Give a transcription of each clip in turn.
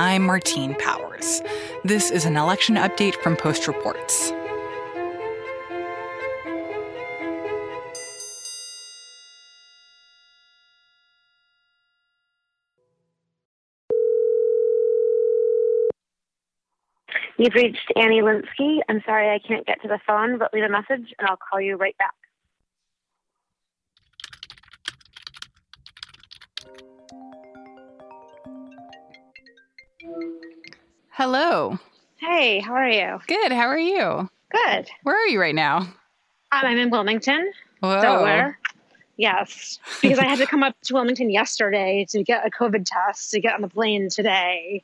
I'm Martine Powers. This is an election update from Post Reports. You've reached Annie Linskey. I'm sorry I can't get to the phone, but leave a message and I'll call you right back. Hello. Hey, how are you? Good. How are you? Good. Where are you right now? Um, I'm in Wilmington, Whoa. Delaware. Yes, because I had to come up to Wilmington yesterday to get a COVID test to get on the plane today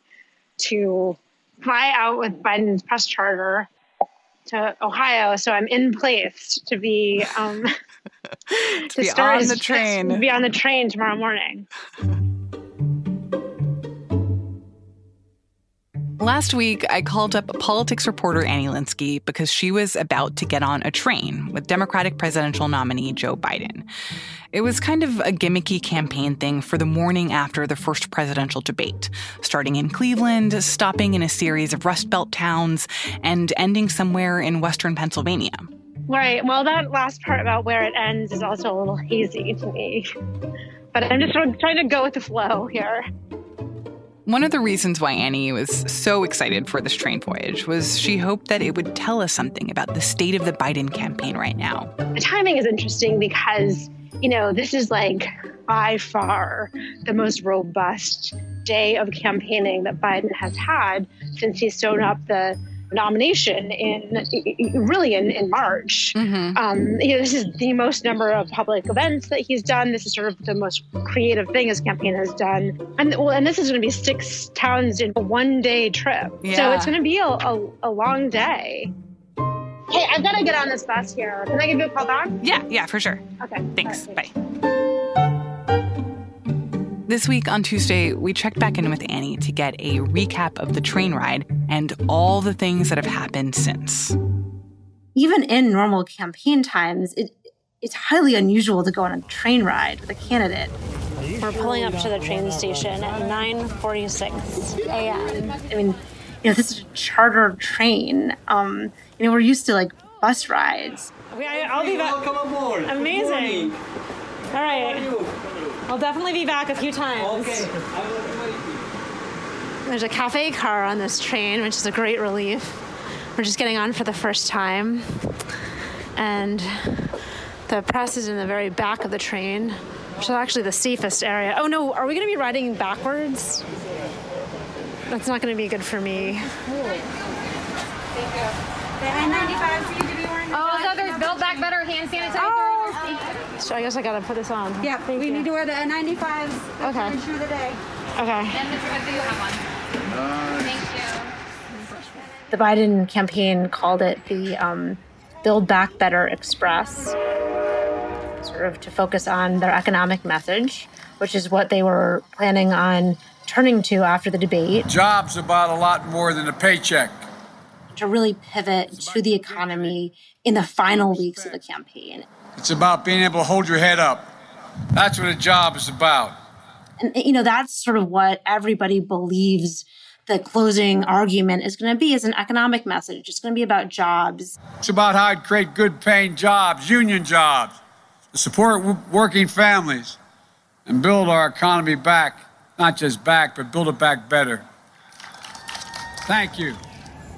to fly out with Biden's press charter to Ohio. So I'm in place to be um, to, be on the train. To be on the train tomorrow morning. Last week, I called up politics reporter Annie Linskey because she was about to get on a train with Democratic presidential nominee Joe Biden. It was kind of a gimmicky campaign thing for the morning after the first presidential debate, starting in Cleveland, stopping in a series of Rust Belt towns, and ending somewhere in western Pennsylvania. Right. Well, that last part about where it ends is also a little hazy to me. But I'm just trying to go with the flow here. One of the reasons why Annie was so excited for this train voyage was she hoped that it would tell us something about the state of the Biden campaign right now. The timing is interesting because, you know, this is like by far the most robust day of campaigning that Biden has had since he's sewn up the nomination in really in, in March. Mm-hmm. Um, you know, this is the most number of public events that he's done. This is sort of the most creative thing his campaign has done. And well, and this is going to be six towns in a one day trip. Yeah. So it's going to be a, a, a long day. Hey, I've got to get on this bus here. Can I give you a call back? Yeah, yeah, for sure. Okay. Thanks. Right, Bye. This week on Tuesday, we checked back in with Annie to get a recap of the train ride and all the things that have happened since. Even in normal campaign times, it, it's highly unusual to go on a train ride with a candidate. We're pulling up to the train station at 9:46 a.m. I mean, you know, this is a charter train. Um, you know, we're used to like bus rides. Okay, I'll be back. Welcome aboard. Amazing. All right. I'll definitely be back a few times. Okay. There's a cafe car on this train, which is a great relief. We're just getting on for the first time. And the press is in the very back of the train, which is actually the safest area. Oh no, are we going to be riding backwards? That's not going to be good for me. The N95 seem to be wearing. Oh, so there's Build Back Better hand sanitizer. Oh. So I guess I got to put this on. Yeah, Thank we you. need to wear the N95s. Okay. To ensure the day. Okay. And Mr. Good, you have one? Thank you. The Biden campaign called it the um, Build Back Better Express, sort of to focus on their economic message, which is what they were planning on turning to after the debate. Jobs about a lot more than a paycheck. to really pivot to the economy in the final weeks of the campaign. It's about being able to hold your head up. That's what a job is about. And, you know, that's sort of what everybody believes the closing argument is going to be is an economic message. It's going to be about jobs. It's about how to create good paying jobs, union jobs, to support w- working families, and build our economy back. Not just back, but build it back better. Thank you.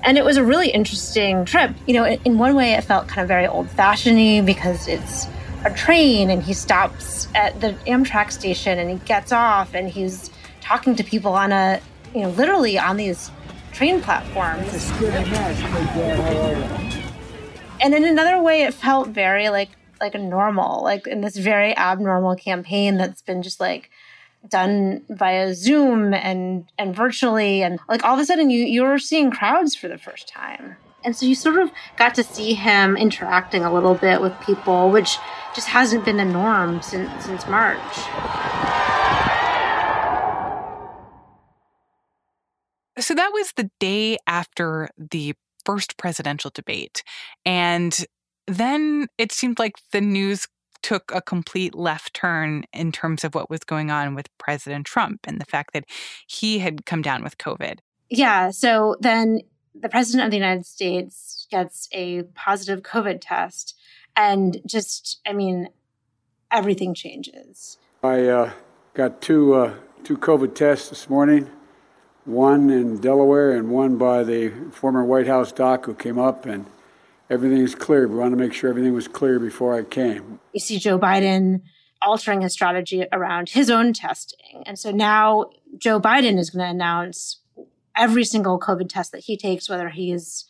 And it was a really interesting trip. You know, in one way, it felt kind of very old fashioned because it's a train and he stops at the Amtrak station and he gets off and he's talking to people on a, you know, literally on these train platforms. And in another way, it felt very like like a normal, like in this very abnormal campaign that's been just like done via Zoom and and virtually, and like all of a sudden you you were seeing crowds for the first time, and so you sort of got to see him interacting a little bit with people, which just hasn't been the norm since since March. So that was the day after the first presidential debate. And then it seemed like the news took a complete left turn in terms of what was going on with President Trump and the fact that he had come down with COVID. Yeah. So then the president of the United States gets a positive COVID test. And just, I mean, everything changes. I uh, got two, uh, two COVID tests this morning one in Delaware and one by the former White House doc who came up, and everything is clear. We want to make sure everything was clear before I came. You see Joe Biden altering his strategy around his own testing. And so now Joe Biden is going to announce every single COVID test that he takes, whether he is,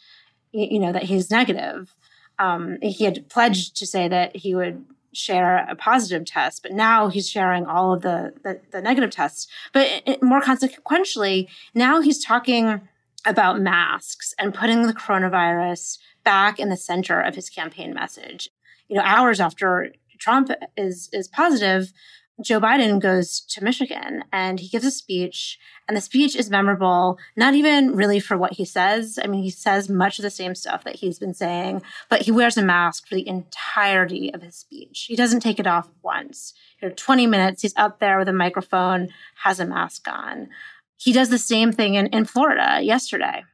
you know, that he's negative. Um, he had pledged to say that he would share a positive test, but now he's sharing all of the, the, the negative tests. But it, more consequentially, now he's talking about masks and putting the coronavirus back in the center of his campaign message. You know, hours after Trump is is positive, Joe Biden goes to Michigan and he gives a speech, and the speech is memorable, not even really for what he says. I mean, he says much of the same stuff that he's been saying, but he wears a mask for the entirety of his speech. He doesn't take it off once. You know, 20 minutes, he's up there with a microphone, has a mask on. He does the same thing in, in Florida yesterday.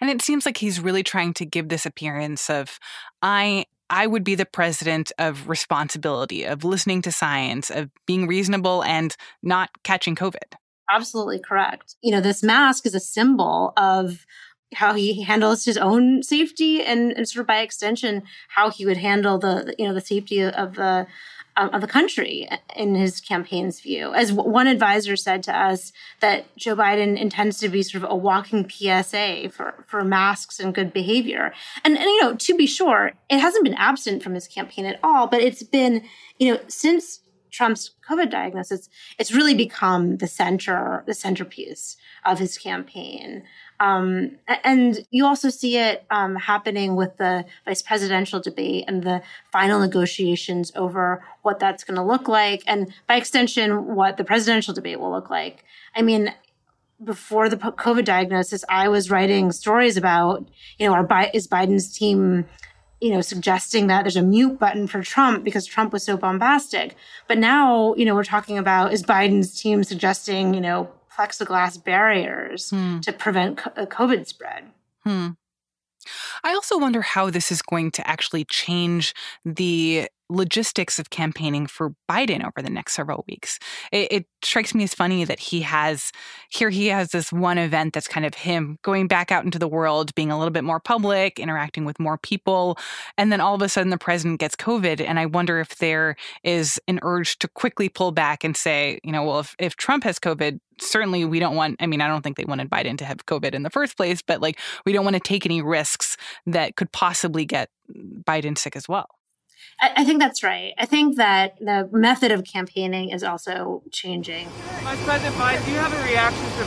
And it seems like he's really trying to give this appearance of, I I would be the president of responsibility, of listening to science, of being reasonable and not catching COVID. Absolutely correct. You know, this mask is a symbol of how he handles his own safety and, and sort of by extension how he would handle the you know the safety of the of the country in his campaign's view. As one advisor said to us, that Joe Biden intends to be sort of a walking PSA for, for masks and good behavior. And, and, you know, to be sure, it hasn't been absent from his campaign at all, but it's been, you know, since Trump's COVID diagnosis, it's really become the center, the centerpiece of his campaign. Um, and you also see it um, happening with the vice presidential debate and the final negotiations over what that's going to look like, and by extension, what the presidential debate will look like. I mean, before the COVID diagnosis, I was writing stories about, you know, our is Biden's team, you know, suggesting that there's a mute button for Trump because Trump was so bombastic. But now, you know, we're talking about is Biden's team suggesting, you know, plexiglass barriers hmm. to prevent uh, COVID spread. Hmm. I also wonder how this is going to actually change the logistics of campaigning for Biden over the next several weeks. It, it, strikes me as funny that he has here he has this one event that's kind of him going back out into the world, being a little bit more public, interacting with more people, and then all of a sudden the president gets COVID. And I wonder if there is an urge to quickly pull back and say, you know, well, if, if Trump has COVID, certainly we don't want i mean i don't think they wanted biden to have covid in the first place but like we don't want to take any risks that could possibly get biden sick as well I, I think that's right. I think that the method of campaigning is also changing. Vice President Biden, do you have a reaction to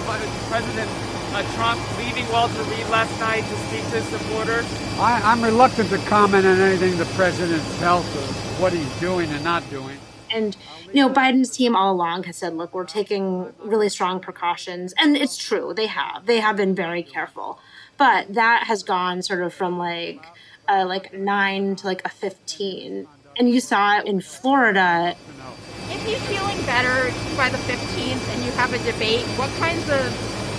President uh, Trump leaving Walter Reed last night to speak to his supporters? I, I'm reluctant to comment on anything the president's health or what he's doing and not doing. And you know, Biden's team all along has said, look, we're taking really strong precautions. And it's true, they have. They have been very careful. But that has gone sort of from like a like nine to like a 15. And you saw it in Florida. If he's feeling better by the 15th and you have a debate, what kinds of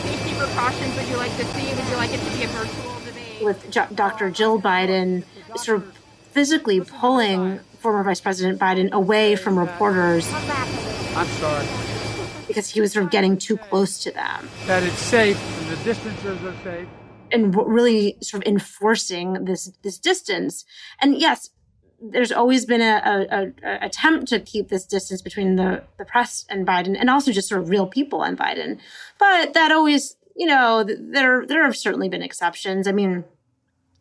safety precautions would you like to see? Would you like it to be a virtual debate? With J- Dr. Jill Biden sort of physically pulling former Vice President Biden away from reporters. I'm sorry. Because he was sort of getting too close to them. That it's safe and the distances are safe and really sort of enforcing this this distance. And yes, there's always been a, a, a, attempt to keep this distance between the, the press and Biden, and also just sort of real people and Biden. But that always, you know, there there have certainly been exceptions. I mean,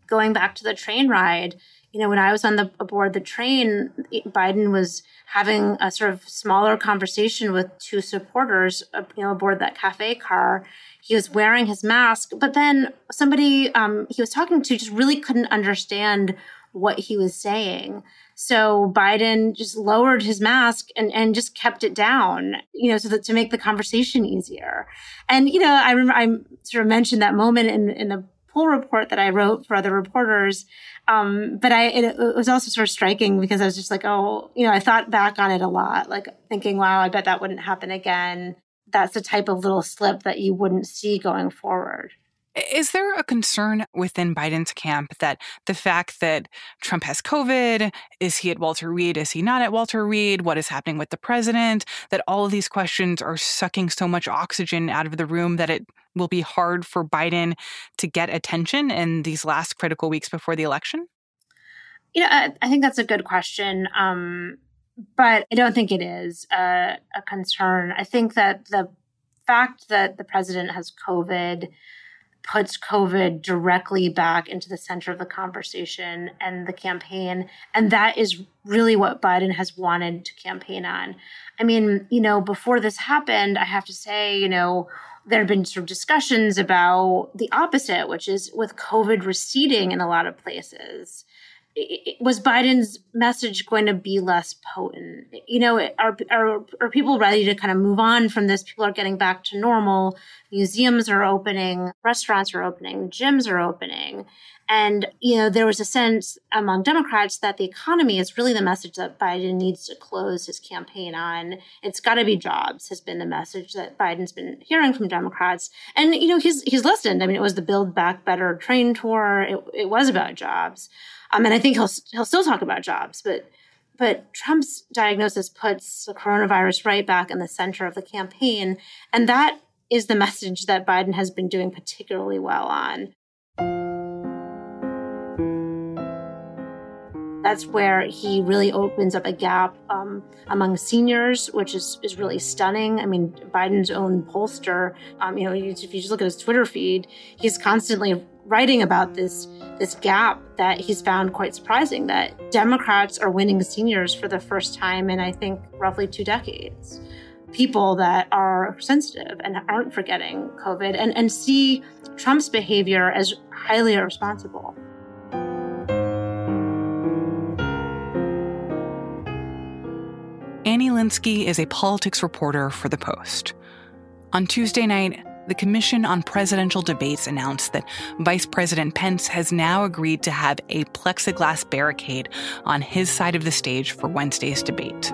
going back to the train ride, you know, when I was on the aboard the train, Biden was having a sort of smaller conversation with two supporters, uh, you know, aboard that cafe car. He was wearing his mask, but then somebody um, he was talking to just really couldn't understand what he was saying. So Biden just lowered his mask and, and just kept it down, you know, so that to make the conversation easier. And, you know, I remember I sort of mentioned that moment in, in the pool report that I wrote for other reporters. Um, but I, it, it, was also sort of striking because I was just like, oh, you know, I thought back on it a lot, like thinking, wow, I bet that wouldn't happen again. That's the type of little slip that you wouldn't see going forward. Is there a concern within Biden's camp that the fact that Trump has COVID, is he at Walter Reed, is he not at Walter Reed, what is happening with the president, that all of these questions are sucking so much oxygen out of the room that it will be hard for Biden to get attention in these last critical weeks before the election? You know, I, I think that's a good question. Um, but I don't think it is a, a concern. I think that the fact that the president has COVID puts COVID directly back into the center of the conversation and the campaign. And that is really what Biden has wanted to campaign on. I mean, you know, before this happened, I have to say, you know, there have been sort of discussions about the opposite, which is with COVID receding in a lot of places was Biden's message going to be less potent? You know, are, are, are people ready to kind of move on from this? People are getting back to normal. Museums are opening, restaurants are opening, gyms are opening. And, you know, there was a sense among Democrats that the economy is really the message that Biden needs to close his campaign on. It's got to be jobs has been the message that Biden's been hearing from Democrats. And, you know, he's, he's listened. I mean, it was the Build Back Better train tour. It, it was about jobs. Um, and I think he'll, he'll still talk about jobs, but but Trump's diagnosis puts the coronavirus right back in the center of the campaign. And that is the message that Biden has been doing particularly well on. That's where he really opens up a gap um, among seniors, which is, is really stunning. I mean, Biden's own pollster, um, you know, if you just look at his Twitter feed, he's constantly writing about this this gap that he's found quite surprising that Democrats are winning seniors for the first time in I think roughly two decades. People that are sensitive and aren't forgetting COVID and, and see Trump's behavior as highly irresponsible. Annie Linskey is a politics reporter for The Post. On Tuesday night, the Commission on Presidential Debates announced that Vice President Pence has now agreed to have a plexiglass barricade on his side of the stage for Wednesday's debate.